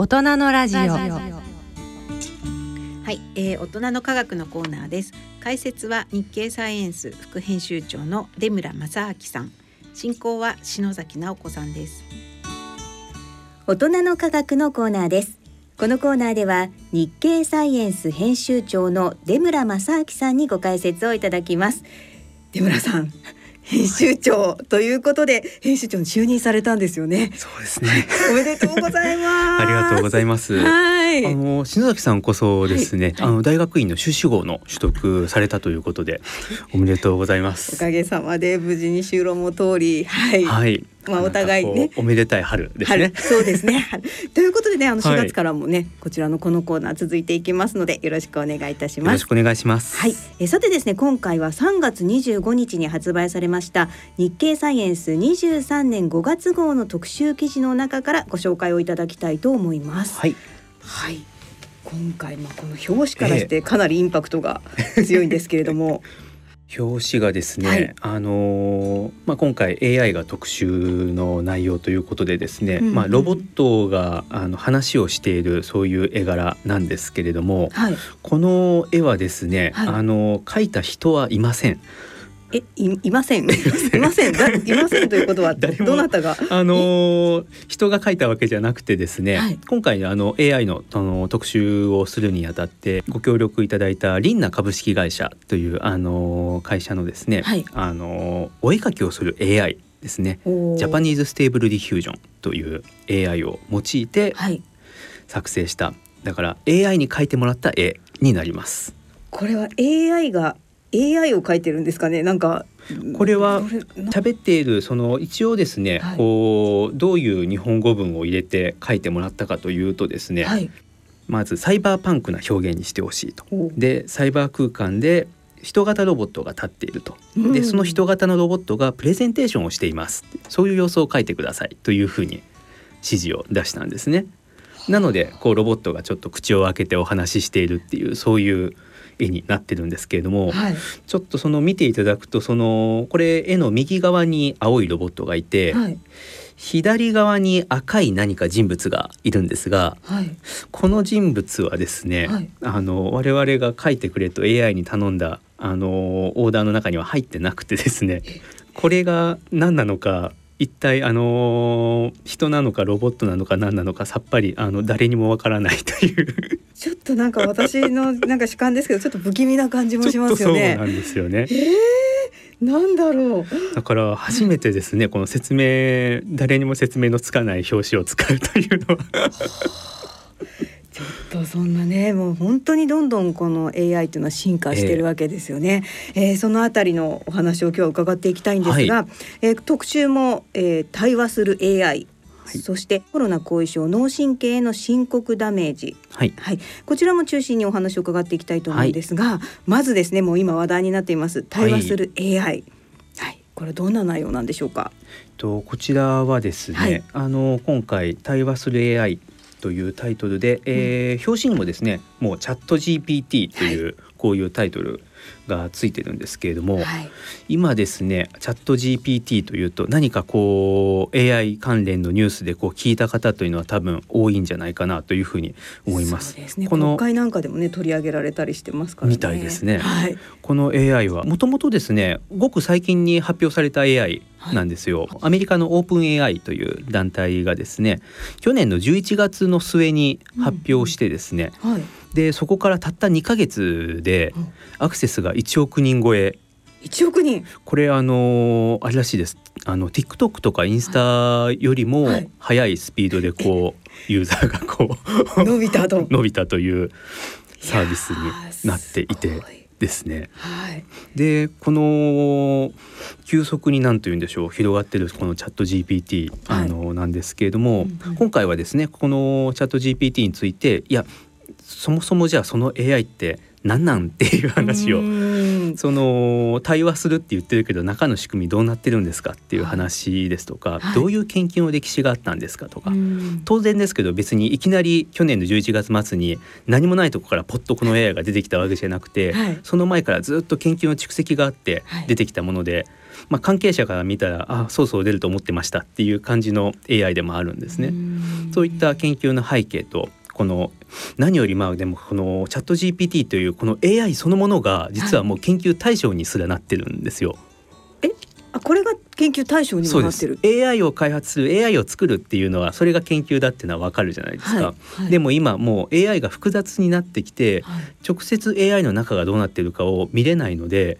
大人のラジオ。はい、えー、大人の科学のコーナーです。解説は日経サイエンス副編集長の出村正明さん。進行は篠崎直子さんです。大人の科学のコーナーです。このコーナーでは日経サイエンス編集長の出村正明さんにご解説をいただきます。出村さん編集長ということで編集長に就任されたんですよね。そうですね。おめでとうございます。ありがとうございます。はい。あの篠崎さんこそですね、はいあの大学院の修士号の取得されたということで、おめでとうございまおす。かげさまで無事に就論も通り、はい。はい。まあお互いねおめでたい春ですね春。そうですね。春ということでね、あの4はい月からもね、こちらのこのコーナー続いていきますので、よろしくお願いいたしますよろし。くお願いします。はい、えさてですね今回は3月25日に発売されました日経サイエンス23年5月号の特集記事の中からご紹介をいただきたいと思います。はい。はい今回まあこの表紙からしてかなりインパクトが強いんですけれども、表紙がですね、はい。あのーまあ今回 AI が特集の内容ということでですね、うんうんまあロボットがあの話をしているそういう絵柄なんですけれども、はい、この絵はですね、はい。あの描いた人はいません。えいいません。いません。だいませんということはどなたが？あのー人が書いたわけじゃなくてですね、はい。今回あの AI のあの特集をするにあたってご協力いただいたリンナ株式会社というあのー会社のですね、はい。あのーお絵描きをする AI ですね。 Japanese Stable Diffusion という AI を用いてはい。作成した。だから AI に描いてもらった絵になります。これは AI が AI を書いてるんですかね？なんかこれは喋っているその一応ですね、はいこうどういう日本語文を入れて書いてもらったかというとですね、はいまずサイバーパンクな表現にしてほしいと。おでサイバー空間で人型ロボットが立っていると。うんでその人型のロボットがプレゼンテーションをしています。そういう様子を書いてくださいというふうに指示を出したんですね。なのでこうロボットがちょっと口を開けてお話ししているっていうそういう絵になってるんですけれども、はい。ちょっとその見ていただくとそのこれ絵の右側に青いロボットがいて、はい。左側に赤い何か人物がいるんですがはい。この人物はですね、はい。あの我々が書いてくれと AI に頼んだあのオーダーの中には入ってなくてですねこれが何なのか一体あの人なのかロボットなのか何なのかさっぱりあの誰にもわからないというちょっとなんか私のなんか主観ですけどちょっと不気味な感じもしちょっとますよねそうな。んですよね。えー、なんだろう。だから初めてですねこの説明誰にも説明のつかない表紙を使うというのはとそんなねもう本当にどんどんこの AI というのは進化してるわけですよね。えーそのあたりのお話を今日は伺っていきたいんですが、えー特集も、えー対話する AI、はい。そしてコロナ後遺症脳神経への深刻ダメージ。はい。はい、こちらも中心にお話を伺っていきたいと思うんですが、まずですねもう今話題になっています対話する AI、はい。これどんな内容なんでしょうか？とこちらはですね、はい。あの今回対話する AI というタイトルで、えー表紙にもですねもうチャット GPT という、こういうタイトルがついてるんですけれども、はい、今ですねチャット GPT というと何かこう AI 関連のニュースでこう聞いた方というのは多分多いんじゃないかなというふうに思います。そうですね。この国会なんかでもね取り上げられたりしてますからね。みたいですねはい。この AI はもともとですねごく最近に発表された AI なんですよ、アメリカのオープン AI という団体がですね去年の11月の末に発表してですね、はい。でそこからたった2ヶ月でうんアクセスが1億人超え一億人。これあのあれらしいですあの TikTok とかインスタよりもはい速いスピードでこう ユーザーがこう伸びたと。伸びたというサービスになっていてですね。はい。でこの急速に何と言うんでしょう広がってるこのチャット GPT、はいあのなんですけれども、うんうん今回はですねこのチャット GPT についていやそもそもじゃあその AI って何なんっていう話をその対話するって言ってるけど中の仕組みどうなってるんですかっていう話ですとか、はい。どういう研究の歴史があったんですかとか、うん。当然ですけど別にいきなり去年の11月末に何もないとこからポッとこの AI が出てきたわけじゃなくて、はい。その前からずっと研究の蓄積があってはい。出てきたもので、まあ、関係者から見たらあそうそう出ると思ってましたっていう感じの AI でもあるんですね。ん。そういった研究の背景とこの何よりまあでもこのチャット GPT というこの AI そのものが実はもう研究対象にすらなってるんですよ。あこれが研究対象にもなってる。AI を開発する AI を作るっていうのはそれが研究だっていうのはわかるじゃないですか。はい。はい。でも今もう AI が複雑になってきてはい。直接 AI の中がどうなってるかを見れないので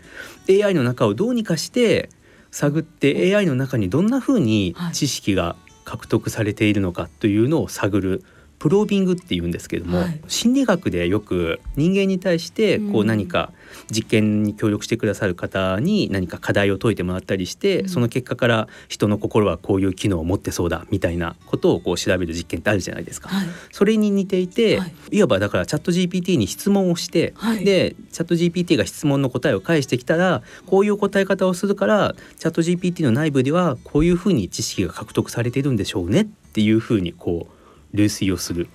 AI の中をどうにかして探って AI の中にどんな風にはい。知識が獲得されているのかというのを探るプロービングっていうんですけども、はい。心理学でよく人間に対してこううん何か実験に協力してくださる方に何か課題を解いてもらったりして、うん。その結果から人の心はこういう機能を持ってそうだみたいなことをこう調べる実験ってあるじゃないですか。はい。それに似ていて、はい。い、わばだからチャット GPT に質問をして、はい。でチャット GPT が質問の答えを返してきたらこういう答え方をするからチャット GPT の内部ではこういうふうに知識が獲得されているんでしょうねっていうふうにこう類推をする。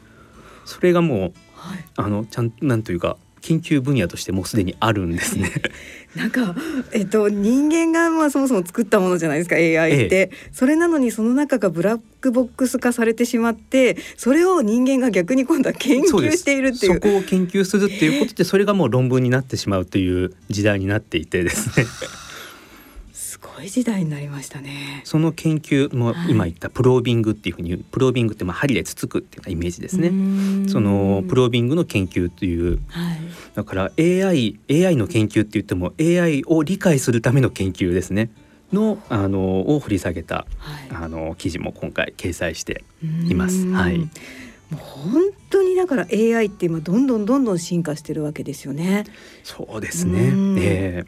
それがもうはい。あのちゃんなんというか研究分野としてもうすでにあるんですね。なんかえっと人間がまあそもそも作ったものじゃないですか AI って、それなのにその中がブラックボックス化されてしまってそれを人間が逆に今度は研究しているっていう。そこを研究するっていうことでそれがもう論文になってしまうという時代になっていてですね。す ごい時代になりましたね。その研究もはい今言ったプロービングっていうふうに言うプロービングってまあ針でつつくっていうイメージですね。ねそのプロービングの研究という。はい。だから AI, AI の研究って言っても AI を理解するための研究ですね。のあのを掘り下げたはい。あの記事も今回掲載しています。うんはい。もう本当にだから AI って今どんどんどんどん進化してるわけですよね。そうですね。うん。ええ。で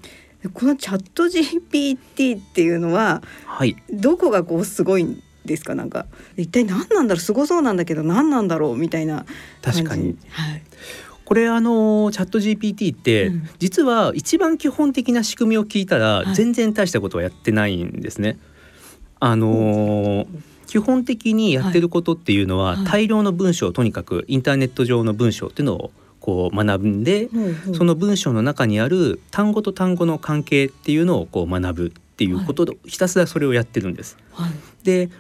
このチャット GPT っていうのははい。どこがこうすごいんですか？なんか一体何なんだろう？すごそうなんだけど何なんだろう？みたいな確かに。はい。これあのチャット GPT って、うん。実は一番基本的な仕組みを聞いたら、はい。全然大したことはやってないんですね。あのー基本的にやってることっていうのは、はい。大量の文章をとにかくインターネット上の文章っていうのをこう学んで、その文章の中にある単語と単語の関係っていうのをこう学ぶっていうことで、ひたすらそれをやってるんです。はい。で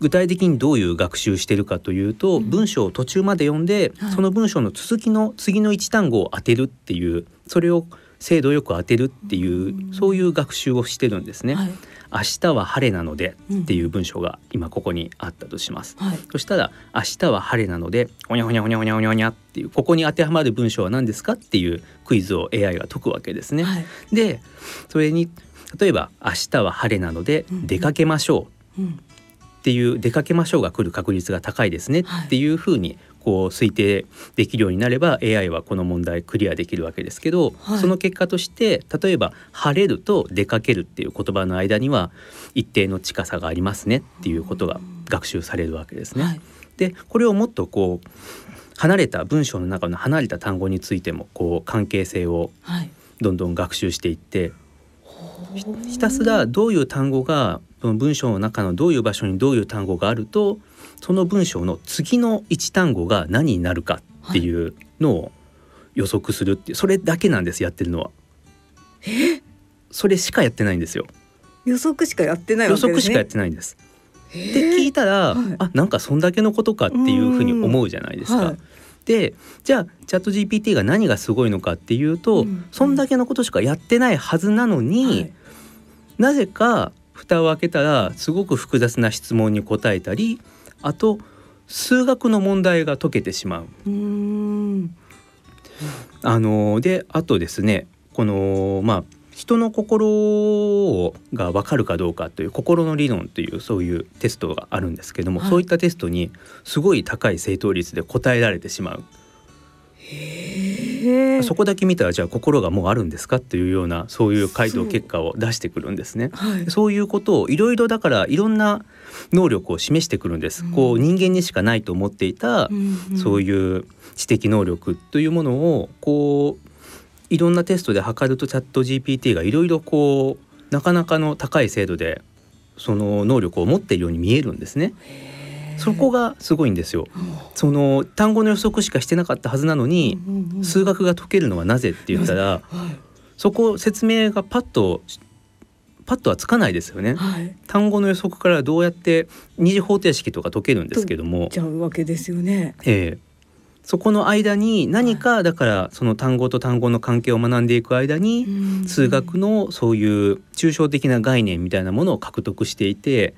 具体的にどういう学習してるかというと、うん。文章を途中まで読んで、はい。その文章の続きの次の一単語を当てるっていうそれを精度よく当てるっていう、うん。そういう学習をしてるんですね。はい明日は晴れなのでっていう文章が今ここにあったとします。はい。そしたら明日は晴れなのでほにゃほにゃほにゃほにゃほにゃほにゃっていうここに当てはまる文章は何ですかっていうクイズを AI が解くわけですね。はい。でそれに例えば明日は晴れなのでうん。出かけましょう。うん。っていう出かけましょうが来る確率が高いですね。はい。っていうふうにこう推定できるようになれば AI はこの問題クリアできるわけですけど、はい。その結果として例えば「晴れる」と「出かける」っていう言葉の間には一定の近さがありますねっていうことが学習されるわけですね。はい。でこれをもっとこう離れた文章の中の離れた単語についてもこう関係性をはい。どんどん学習していってひひたすらどういう単語が文章の中のどういう場所にどういう単語があるとその文章の次の一単語が何になるかっていうのを予測するっていうそれだけなんですやってるのは。それしかやってないんですよ。予測しかやってないね。測しかやってないんです。で聞いたら、はいあなんかそんだけのことかっていうふうに思うじゃないですか。はいでじゃあチャット GPT が何がすごいのかっていうと、うんそんだけのことしかやってないはずなのに、はいなぜか蓋を開けたらすごく複雑な質問に答えたりあと数学の問題が解けてしまう。うあのであとですねこのまあ人の心が分かるかどうかという心の理論というそういうテストがあるんですけども、はいそういったテストにすごい高い正答率で答えられてしまう。そこだけ見たらじゃあ心がもうあるんですか？っていうようなそういう回答結果を出してくるんですね。はいそういうことをいろいろだからいろんな能力を示してくるんです。うんこう人間にしかないと思っていた、そういいう知的能力というものをこういろんなテストで測るとチャット GPT がいろいろこうなかなかの高い精度でその能力を持っているように見えるんですね。そこがすごいんですよ。その単語の予測しかしてなかったはずなのに、数学が解けるのはなぜって言ったら、そこ説明がパッとパッとはつかないですよね、はい、単語の予測からどうやって二次方程式とか解けるんですけども。ちゃうわけですよね。ええ。そこの間に何かだからその単語と単語の関係を学んでいく間に数学のそういう抽象的な概念みたいなものを獲得していて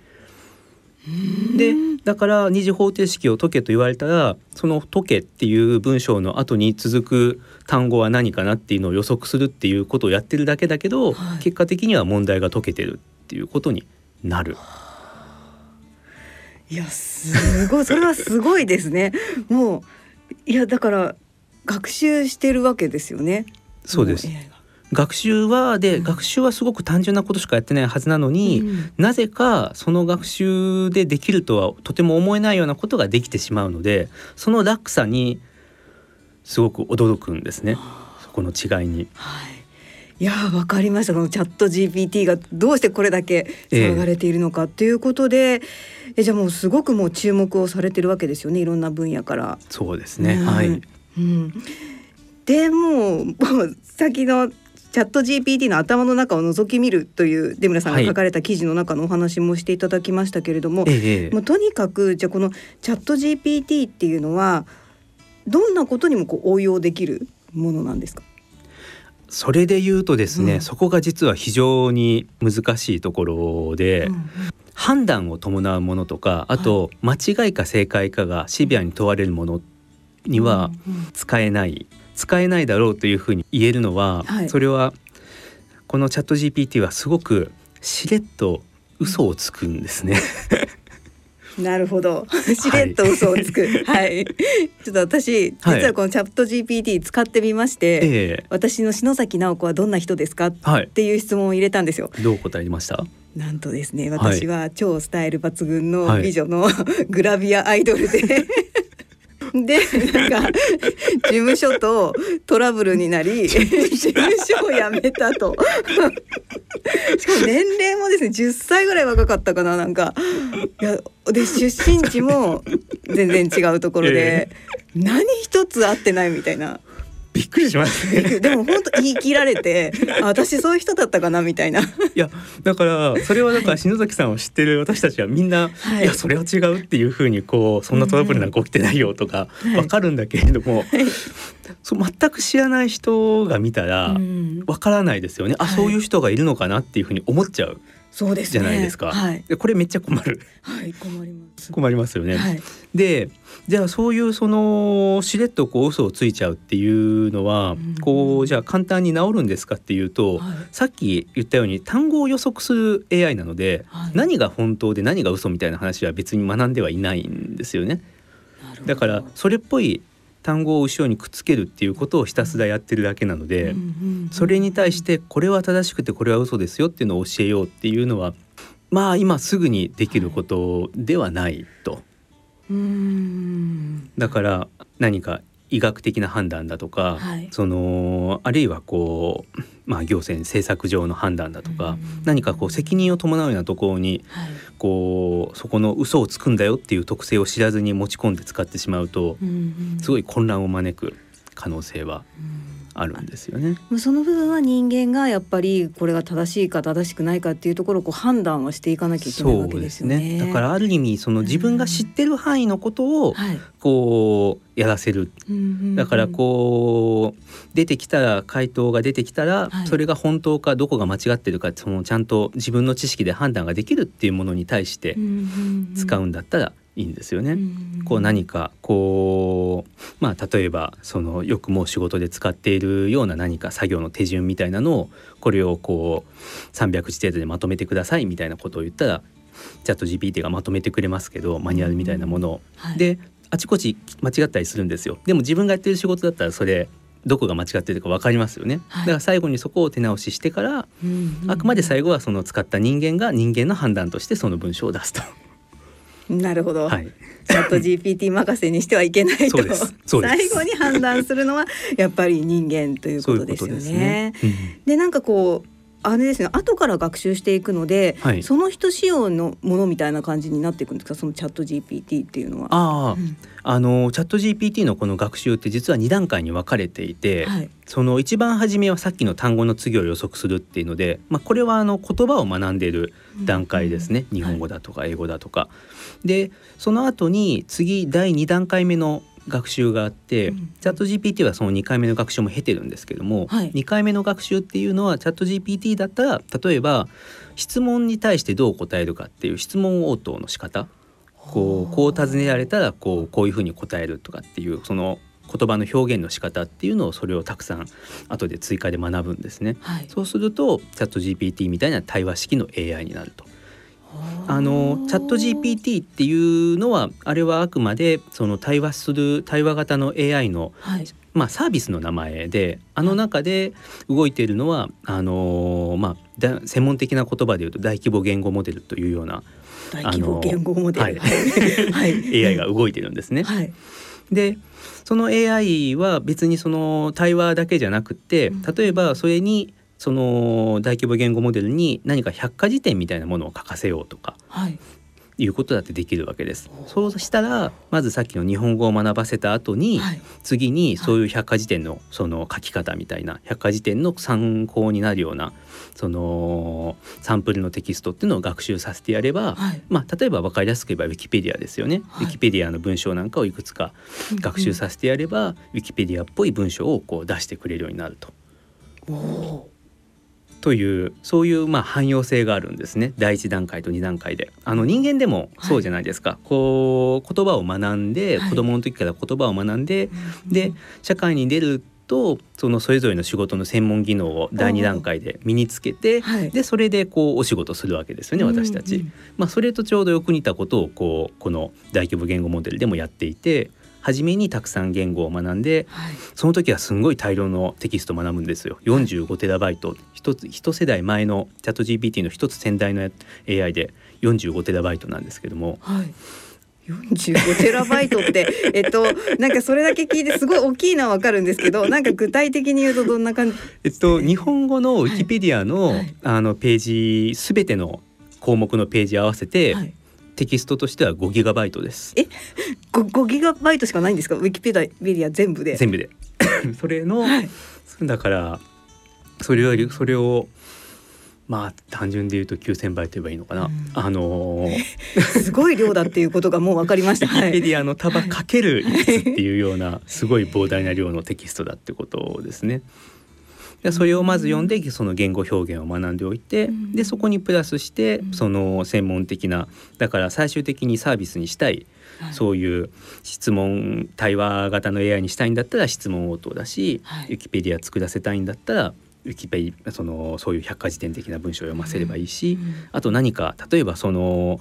でだから二次方程式を解けと言われたらその解けっていう文章の後に続く単語は何かなっていうのを予測するっていうことをやってるだけだけど、はい、結果的には問題が解けてるっていうことになる。いやすごいそれはすごいですね。もういやだから学習してるわけですよね。そうです。学習はで、うん、学習はすごく単純なことしかやってないはずなのに、うん、なぜかその学習でできるとはとても思えないようなことができてしまうのでその落差にすごく驚くんですね。そこの違いに。はい。いやわかりました。このチャット GPT がどうしてこれだけ騒がれているのか。ということで、えー、えじゃあもうすごくもう注目をされてるわけですよね。いろんな分野から。そうですね、うん、はい、うん、でもう先のチャット GPT の頭の中を覗き見るという出村さんが書かれた記事の中のお話もしていただきましたけれども、はい、もうとにかくじゃあこのチャット GPT っていうのはどんなことにもこう応用できるものなんですか？それで言うとですね、うん、そこが実は非常に難しいところで、うんうん、判断を伴うものとかあと、間違いか正解かがシビアに問われるものには使えない。使えないだろうというふうに言えるのは、はい、それはこのチャット GPT はすごくしれっと嘘をつくんですね なるほど。しれっと嘘をつく。はい。ちょっと私実はこのチャット GPT 使ってみまして、はい、私の篠崎直子はどんな人ですか、はい、っていう質問を入れたんですよ。どう答えました？なんとですね、私は超スタイル抜群の美女の、グラビアアイドルででなんか事務所とトラブルになり 事務所を辞めたと。しかも年齢もですね10歳ぐらい若かったかななんか。いやで出身地も全然違うところで、えー、何一つ合ってないみたいな。びっくりします。ね でも本当言い切られて 私そういう人だったかなみたいな。いやだからそれはだから篠崎さんを知ってる私たちはみんな、はい、いやそれは違うっていうふうにこうそんなトラブルなんか起きてないよとかわかるんだけれども、はい、そう全く知らない人が見たらわからないですよね、あそういう人がいるのかなっていうふうに思っちゃう。そうです、ね、じゃないですか。はい、これめっちゃ困る。はい、困ります。困りますよね。はい、で、じゃあそういうそのしれっとこう嘘をついちゃうっていうのは、うん、こうじゃあ簡単に治るんですかっていうと、はい、さっき言ったように単語を予測する AI なので、はい、何が本当で何が嘘みたいな話は別に学んではいないんですよね。だからそれっぽい単語を後ろにくっつけるっていうことをひたすらやってるだけなので、それに対してこれは正しくてこれは嘘ですよっていうのを教えようっていうのはまあ今すぐにできることではないと。だから何か医学的な判断だとか、はい、そのあるいはこう、まあ、行政政策上の判断だとか、何かこう責任を伴うようなところに、はい、こうそこの嘘をつくんだよっていう特性を知らずに持ち込んで使ってしまうと、すごい混乱を招く可能性はあるんですよね。その部分は人間がやっぱりこれが正しいか正しくないかっていうところをこう判断はしていかなきゃいけないわけですよね。ねだからある意味その自分が知ってる範囲のことをこうやらせる。だからこう出てきたら回答が出てきたら、それが本当かどこが間違ってるかそのちゃんと自分の知識で判断ができるっていうものに対して使うんだったらいいんですよね。こう何かこうまあ例えばそのよくもう仕事で使っているような何か作業の手順みたいなのをこれをこう300字程度でまとめてくださいみたいなことを言ったらチャット GPT がまとめてくれますけどマニュアルみたいなものを。はい、であちこち間違ったりするんですよ。でも自分がやってる仕事だったらそれどこが間違ってるか分かりますよね、はい、だから最後にそこを手直ししてから、あくまで最後はその使った人間が人間の判断としてその文章を出すと。なるほど。はい、チャット GPT 任せにしてはいけないと。最後に判断するのはやっぱり人間ということですよことですね。ね。。うん。でなんかこうあれですね。後から学習していくので、はい。その人仕様のものみたいな感じになっていくんですか？そのチャット GPT っていうのは。ああ、うん。あのチャット GPT のこの学習って実は2段階に分かれていて、はい。その一番初めはさっきの単語の次を予測するっていうので、まあ、これはあの言葉を学んでいる段階ですね、うん。日本語だとか英語だとか。でその後に次第2段階目の学習があって、うんチャット GPT はその2回目の学習も経てるんですけども、はい2回目の学習っていうのはチャット GPT だったら例えば質問に対してどう答えるかっていう質問応答の仕方こうこう尋ねられたらこうこういうふうに答えるとかっていうその言葉の表現の仕方っていうのをそれをたくさん後で追加で学ぶんですね。はい。そうするとチャット GPT みたいな対話式の AI になると。あのチャット GPT っていうのはあれはあくまでその対話する対話型の AI のはい。まあ、サービスの名前であの中で動いているのはあのーまあだ専門的な言葉で言うと大規模言語モデルというような大規模言語モデル。はいはい。AI が動いてるんですね。はい。でその AI は別にその対話だけじゃなくってうん例えばそれにその大規模言語モデルに何か百科事典みたいなものを書かせようとかはい。いうことだってできるわけです。そうしたらまずさっきの日本語を学ばせた後に、はい。次にそういう百科事典のその書き方みたいな百科事典の参考になるようなそのサンプルのテキストっていうのを学習させてやれば、はい。まあ、例えば分かりやすく言えばウィキペディアですよね、はいウィキペディアの文章なんかをいくつか学習させてやれば、ウィキペディアっぽい文章をこう出してくれるようになると。というそういうまあ汎用性があるんですね。第一段階と二段階で。あの人間でもそうじゃないですか、こう言葉を学んで、はい。子供の時から言葉を学んで、ー。で社会に出るとそのそれぞれの仕事の専門技能を第二段階で身につけてはい。でそれでこうお仕事するわけですよね私たち。うんうんまあ、それとちょうどよく似たことをこうこの大規模言語モデルでもやっていて初めにたくさん言語を学んではい。その時はすんごい大量のテキストを学ぶんですよ。45テラバイト。一つ一世代前のチャット GPT の一つ先代の AI で45テラバイトなんですけども。はい。45テラバイトって えっとなんかそれだけ聞いてすごい大きいのはわかるんですけど なんか具体的に言うとどんな感じ？えっと日本語のウィキペディアの,、はい。あのページすべての項目のページ合わせて、はいテキストとしては5ギガバイトです。5, 5ギガバイトしかないんですか？ウィキペディア全部で全部で それの、はいだからそれよりそれをまあ単純で言うと9,000倍と言えばいいのかな、うんあのー すごい量だっていうことがもうわかりました。ウィキはい。ペディアの束かけるいくつっていうようなすごい膨大な量のテキストだってことですね。でそれをまず読んでその言語表現を学んでおいてうん。でそこにプラスしてうん。その専門的なだから最終的にサービスにしたいはい。そういう質問対話型の AI にしたいんだったら質問応答だし、はい。ウィキペディア作らせたいんだったらウィキペディそのそういう百科事典的な文章を読ませればいいし、うん。あと何か例えばその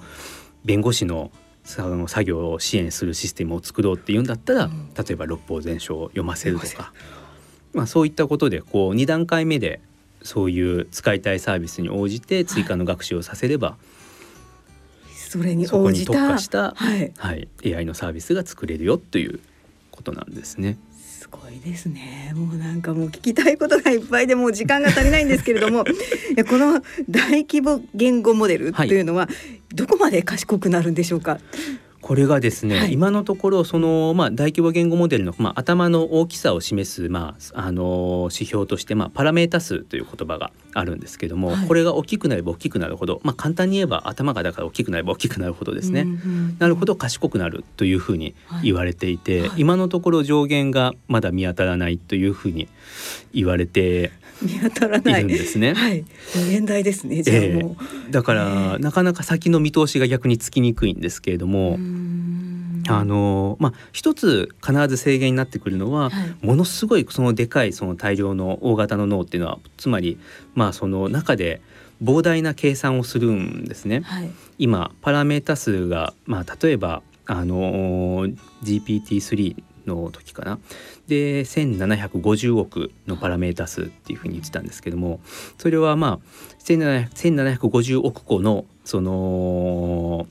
弁護士のその作業を支援するシステムを作ろうっていうんだったら、うん。例えば六法全書を読ませるとか、まあ、そういったことでこう2段階目でそういう使いたいサービスに応じて追加の学習をさせれば、それにそこに特応じた化した、はい。はい、AI のサービスが作れるよということなんですね。すごいですね。もうなんかもう聞きたいことがいっぱいでもう時間が足りないんですけれども、この大規模言語モデルというのはどこまで賢くなるんでしょうか？これがですね、はい。今のところその、まあ、大規模言語モデルの、まあ、頭の大きさを示す、まあ、あの指標として、まあ、パラメータ数という言葉があるんですけども、はい。これが大きくなれば大きくなるほど、まあ、簡単に言えば頭がだから大きくなれば大きくなるほどですね、うんうんなるほど賢くなるというふうに言われていて、はいはい。今のところ上限がまだ見当たらないというふうに言われて見当たらいない。るんですね。はい。無限大ですね。じゃあもう。だから、なかなか先の見通しが逆につきにくいんですけれども、うんあのまあ一つ必ず制限になってくるのは、はいものすごいそのでかいその大量の大型の脳っていうのはつまりまあその中で膨大な計算をするんですね。はい。今パラメータ数がまあ例えばあの GPT-3 の時かなで1750億のパラメータ数っていうふうに言ってたんですけどもそれはまあ1700 1750億個のその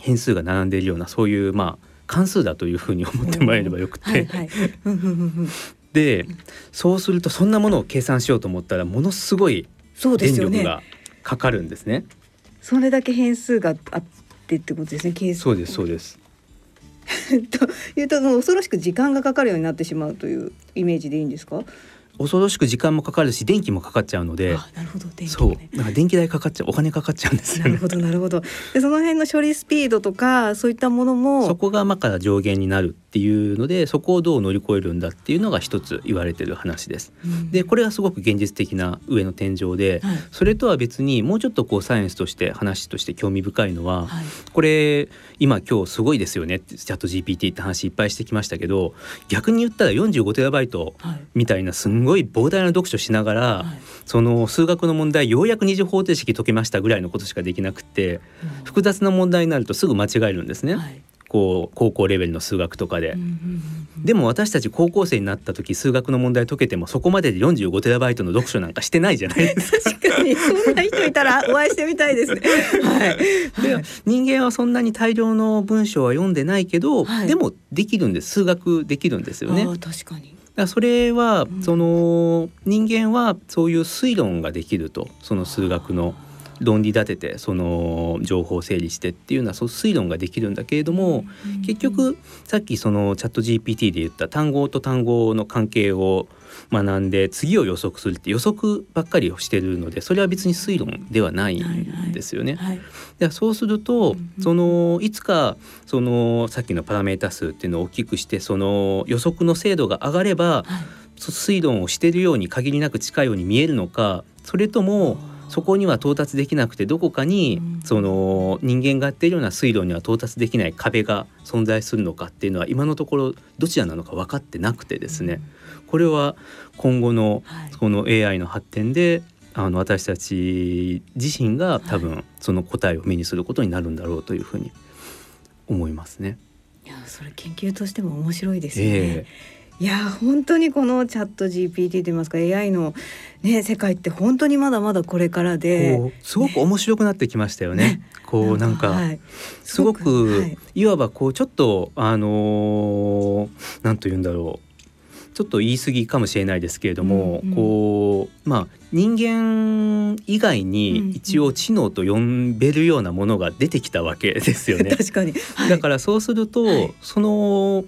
変数が並んでいるようなそういうまあ関数だというふうに思ってもらえればよくて、でそうするとそんなものを計算しようと思ったらものすごい。電力がかかるんですね。それだけ変数があってってことですね。計算そうですそうです。というともう恐ろしく時間がかかるようになってしまうというイメージでいいんですか？恐ろしく時間もかかるし電気もかかっちゃうので、あなるほど電気そう。だから電気代かかっちゃうお金かかっちゃうんですよね。なるほどなるほど。でその辺の処理スピードとかそういったものもそこがまから上限になるっていうのでそこをどう乗り越えるんだっていうのが一つ言われてる話です。うんでこれはすごく現実的な上の天井で、はいそれとは別にもうちょっとこうサイエンスとして話として興味深いのは、はいこれ今今日すごいですよねチャット GPT って話いっぱいしてきましたけど逆に言ったら45テラバイトはいみたいなすんごい膨大な読書しながら、はいその数学の問題ようやく二次方程式解けましたぐらいのことしかできなくって複雑な問題になるとすぐ間違えるんですね、はいこう高校レベルの数学とかで。うんうんうんでも私たち高校生になった時数学の問題解けてもそこまでで45テラバイトの読書なんかしてないじゃないですか。確かにそんな人いたらお会いしてみたいですね。はい。で人間はそんなに大量の文章は読んでないけど、はいでもできるんです数学できるんですよね。確かに。らそれは、うん。その人間はそういう推論ができると。その数学の論理立ててその情報を整理してっていうのはそう推論ができるんだけれども、結局さっきそのチャット GPT で言った単語と単語の関係を学んで次を予測するって予測ばっかりをしてるのでそれは別に推論ではないんですよね。はい。でそうすると、うんそのいつかそのさっきのパラメータ数っていうのを大きくしてその予測の精度が上がればはい。そ推論をしているように限りなく近いように見えるのかそれともそこには到達できなくてどこかにうんその人間がやっているような推論には到達できない壁が存在するのかっていうのは今のところどちらなのか分かってなくてですねこれは今後のはい。この AI の発展であの私たち自身が多分その答えを目にすることになるんだろうというふうに思いますね。いやそれ研究としても面白いですよね。えいや本当にこのチャット GPT といいますか AI のね世界って本当にまだまだこれからえで。すごく面白くなってきましたよね。こうなんか、はいすごく、はいい、わばこうちょっとあのーなんと言うんだろうちょっと言い過ぎかもしれないですけれども、うんうん。こうまあ人間以外に一応知能と呼べるようなものが出てきたわけですよね。確かに。はい。だからそうすると、はい。その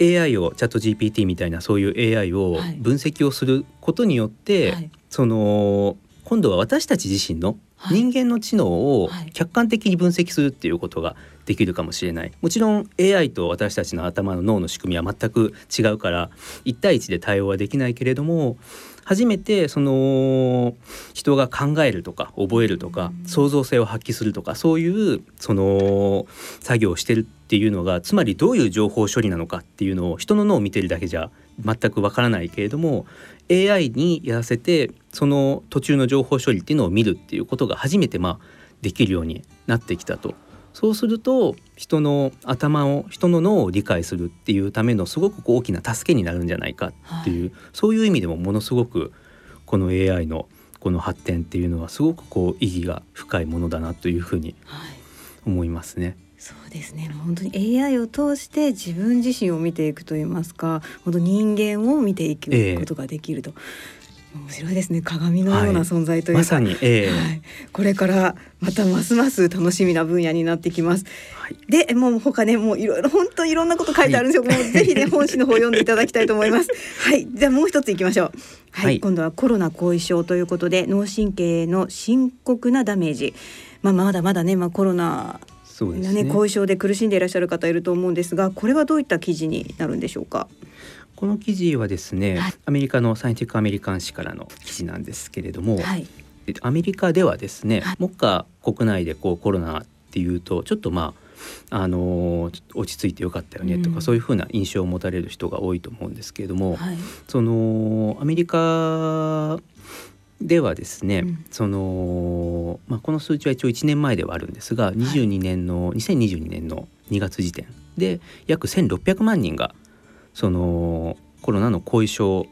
AI をチャット GPT みたいなそういう AI をはい。分析をすることによって、はい。その今度は私たち自身のはい。人間の知能をはい。客観的に分析するっていうことができるかもしれないもちろん AI と私たちの頭の脳の仕組みは全く違うから1対1で対応はできないけれども初めてその人が考えるとか覚えるとか創造性を発揮するとかそういうその作業をしてるっていうのがつまりどういう情報処理なのかっていうのを人の脳を見てるだけじゃ全くわからないけれども AI にやらせてその途中の情報処理っていうのを見るっていうことが初めてまあできるようになってきたと。そうすると人の頭を人の脳を理解するっていうためのすごく大きな助けになるんじゃないかっていう、そういう意味でもものすごくこの AI のこの発展っていうのはすごくこう意義が深いものだなというふうにはい。思いますね。そうですね。本当に AI を通して自分自身を見ていくと言いますか、本当人間を見ていくええことができると。面白いですね。鏡のようはない存在というか。まさに、ええはい、これからまたますます楽しみな分野になってきます。はいで、もう他ね、もういろいろ本当いろんなこと書いてあるんですよ。もうぜひね 本誌の方読んでいただきたいと思います。はい、じゃあもう一つ行きましょう。はい、はい今度はコロナ後遺症ということで脳神経の深刻なダメージ。まあまだまだね、まあコロナそうですねね後遺症で苦しんでいらっしゃる方いると思うんですが、これはどういった記事になるんでしょうか？この記事はですね、はい。アメリカのサイエンティックアメリカン誌からの記事なんですけれども、はい、でアメリカではですね、はい。目下国内でこうコロナっていうとちょっとまああの落ち着いてよかったよねとか、うん。そういうふうな印象を持たれる人が多いと思うんですけれども、はい、そのアメリカではですね、うん。そのまあ、この数値は一応1年前ではあるんですが、22年の2022年の2月時点で約1600万人がそのコロナの後遺症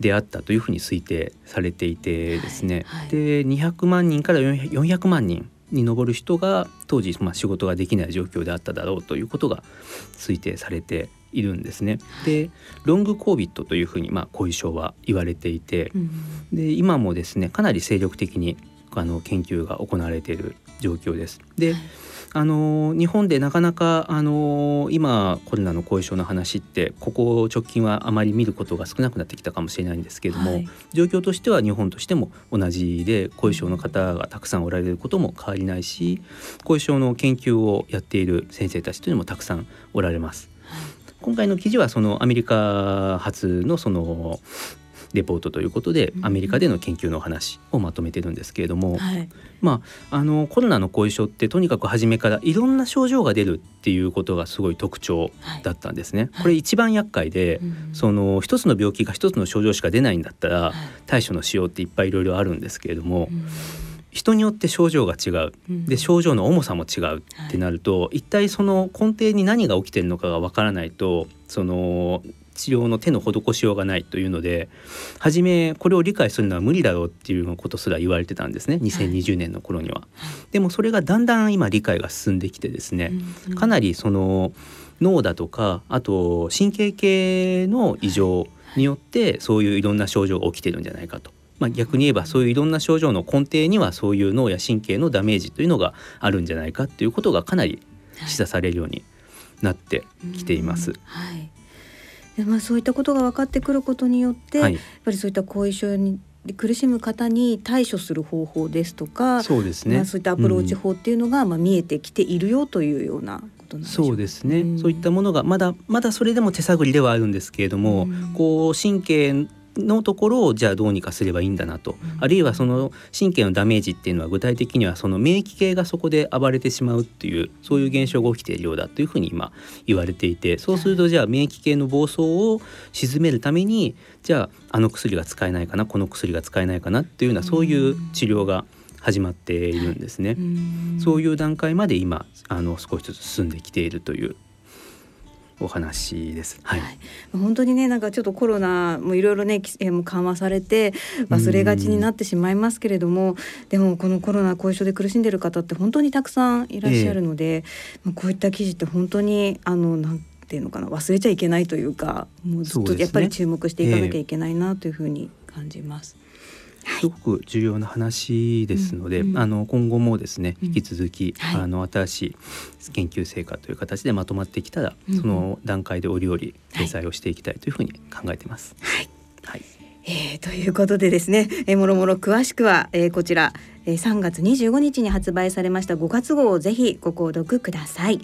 であったというふうに推定されていてですね、はいはい。で200万人から400 400万人に上る人が当時、まあ、仕事ができない状況であっただろうということが推定されているんですね。でロングコービットというふうに、まあ、後遺症は言われていて、うん。で今もですねかなり精力的にあの研究が行われている状況です。で、はいあの日本でなかなかあの今コロナの後遺症の話ってここ直近はあまり見ることが少なくなってきたかもしれないんですけれども、はい状況としては日本としても同じで後遺症の方がたくさんおられることも変わりないし後遺症の研究をやっている先生たちというのもたくさんおられます。今回の記事はそのアメリカ発のそのレポートということでうん。アメリカでの研究のお話をまとめてるんですけれども、はい。まあ、あのコロナの後遺症ってとにかく初めからいろんな症状が出るっていうことがすごい特徴はい。だったんですね。はい。これ一番厄介で、うん。その一つの病気が一つの症状しか出ないんだったらはい。対処のしようっていっぱいいろいろあるんですけれどもうん。人によって症状が違う。うん。で症状の重さも違うってなると、一体その根底に何が起きてるのかがわからないとその治療の手の施しようがないというので初めこれを理解するのは無理だろうっていうことすら言われてたんですね2020年の頃には。でもそれがだんだん今理解が進んできてですね、うんかなりその脳だとかあと神経系の異常によってそういういろんな症状が起きてるんじゃないかと。まあ、逆に言えばそういういろんな症状の根底にはそういう脳や神経のダメージというのがあるんじゃないかっていうことがかなり示唆されるようになってきています。うんはい。でまあそういったことが分かってくることによって、はい。やっ、ぱりそういった後遺症に苦しむ方に対処する方法ですとか、そうですね。まあそういったアプローチうん法っていうのが、まあ見えてきているよというようなことそうですね、んそういったものがまだまだそれでも手探りではあるんですけれども、うん。こう神経のところをじゃあどうにかすればいいんだなと、うん。あるいはその神経のダメージっていうのは具体的にはその免疫系がそこで暴れてしまうっていうそういう現象が起きているようだというふうに今言われていてそうするとじゃあ免疫系の暴走を鎮めるためにじゃああの薬が使えないかなこの薬が使えないかなっていうようなそういう治療が始まっているんですね。うん。そういう段階まで今あの少しずつ進んできているというお話です。はい。はい本当にねなんかちょっとコロナもいろいろね規制も緩和されて忘れがちになってしまいますけれどもでもこのコロナ後遺症で苦しんでる方って本当にたくさんいらっしゃるので、まあこういった記事って本当にあのなんていうのかな忘れちゃいけないというかもうずっとやっぱり注目していかなきゃいけないなというふうに感じます。すごく重要な話ですので、うんうんあの今後もですねうん。引き続き、はい。あの新しい研究成果という形でまとまってきたら、うん。うんその段階で折々掲載をしていきたいというふうに考えています。はい。はい。えーということでですね、えーもろもろ詳しくは、えーこちら、えー3月25日に発売されました5月号をぜひご購読ください、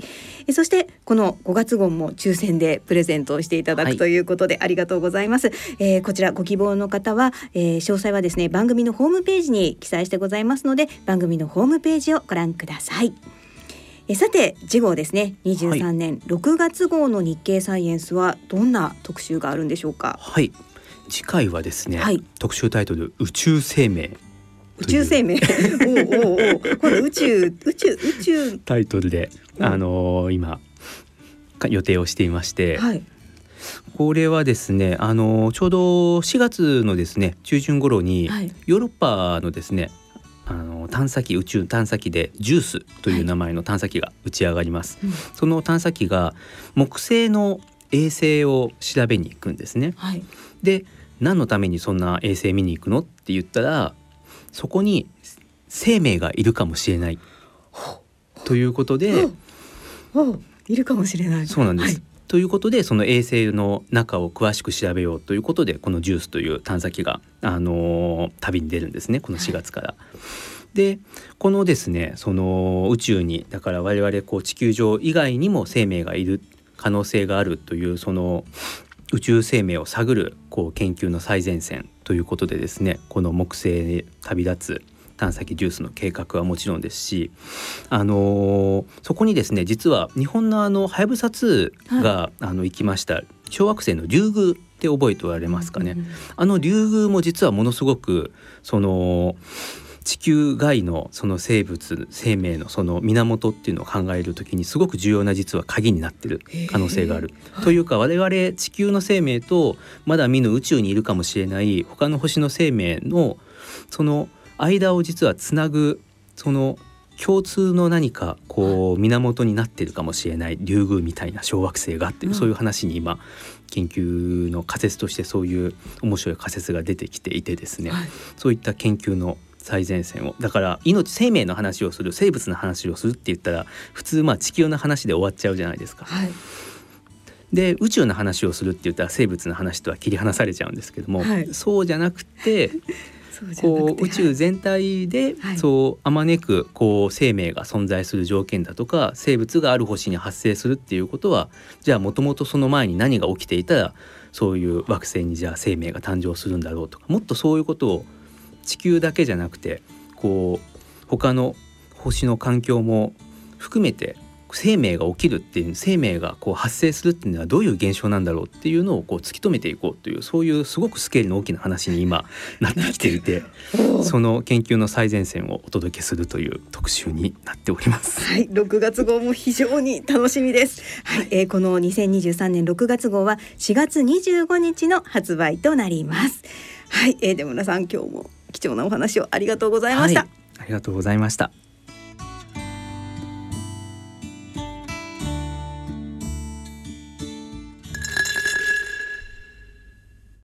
えーそしてこの5月号も抽選でプレゼントをしていただはい。くということでありがとうございます、えーこちらご希望の方は、えー詳細はですね番組のホームページに記載してございますので番組のホームページをご覧ください。えーさて次号ですね。23年6月号の日経サイエンスはどんな特集があるんでしょうか？はい。次回はですね、はい。特集タイトル宇宙生命宇宙生命？おうおうおう。これ宇宙宇宙宇宙。タイトルで、うん。あの今か予定をしていまして、はい。これはですねあのちょうど4月のですね中旬頃に、はい。ヨーロッパのですねあの探査機宇宙探査機でジュースという名前の探査機が打ち上がります、うん。その探査機が木星の衛星を調べに行くんですね。はいで何のためにそんな衛星見に行くの？って言ったらそこに生命がいるかもしれない。ということでおいるかもしれない。そうなんです。はい。ということでその衛星の中を詳しく調べようということでこのジュースという探査機が、あのー旅に出るんですねこの4月から。でこのですねその宇宙にだから我々こう地球上以外にも生命がいる可能性があるというその宇宙生命を探るこう研究の最前線ということでですねこの木星に旅立つ探査機ジュースの計画はもちろんですし、あのーそこにですね実は日本のあのはやぶさ2が、あの行きました小惑星のリュウグウって覚えておられますかね。うんうんあのリュウグウも実はものすごくその地球外のその生物生命のその源っていうのを考えるときにすごく重要な実は鍵になってる可能性がある。というか我々地球の生命とまだ見ぬ宇宙にいるかもしれない他の星の生命のその間を実はつなぐその共通の何かこう源になっているかもしれない竜宮みたいな小惑星があって、うん、そういう話に今研究の仮説としてそういう面白い仮説が出てきていてですね、はい、そういった研究の最前線を。だから命生命の話をする生物の話をするって言ったら普通まあ地球の話で終わっちゃうじゃないですか。はい。で宇宙の話をするって言ったら生物の話とは切り離されちゃうんですけども、はい、そうじゃなくて こう宇宙全体でそうあまねくこう生命が存在する条件だとか生物がある星に発生するっていうことはじゃあもともとその前に何が起きていたらそういう惑星にじゃあ生命が誕生するんだろうとかもっとそういうことを地球だけじゃなくてこう他の星の環境も含めて生命が起きるっていう生命がこう発生するっていうのはどういう現象なんだろうっていうのをこう突き止めていこうというそういうすごくスケールの大きな話に今なってきていて その研究の最前線をお届けするという特集になっております。はい、6月号も非常に楽しみです。はい、えー、この2023年6月号は4月25日の発売となります。はい、えー、出村さん今日も貴重なお話をありがとうございました。はい、ありがとうございました。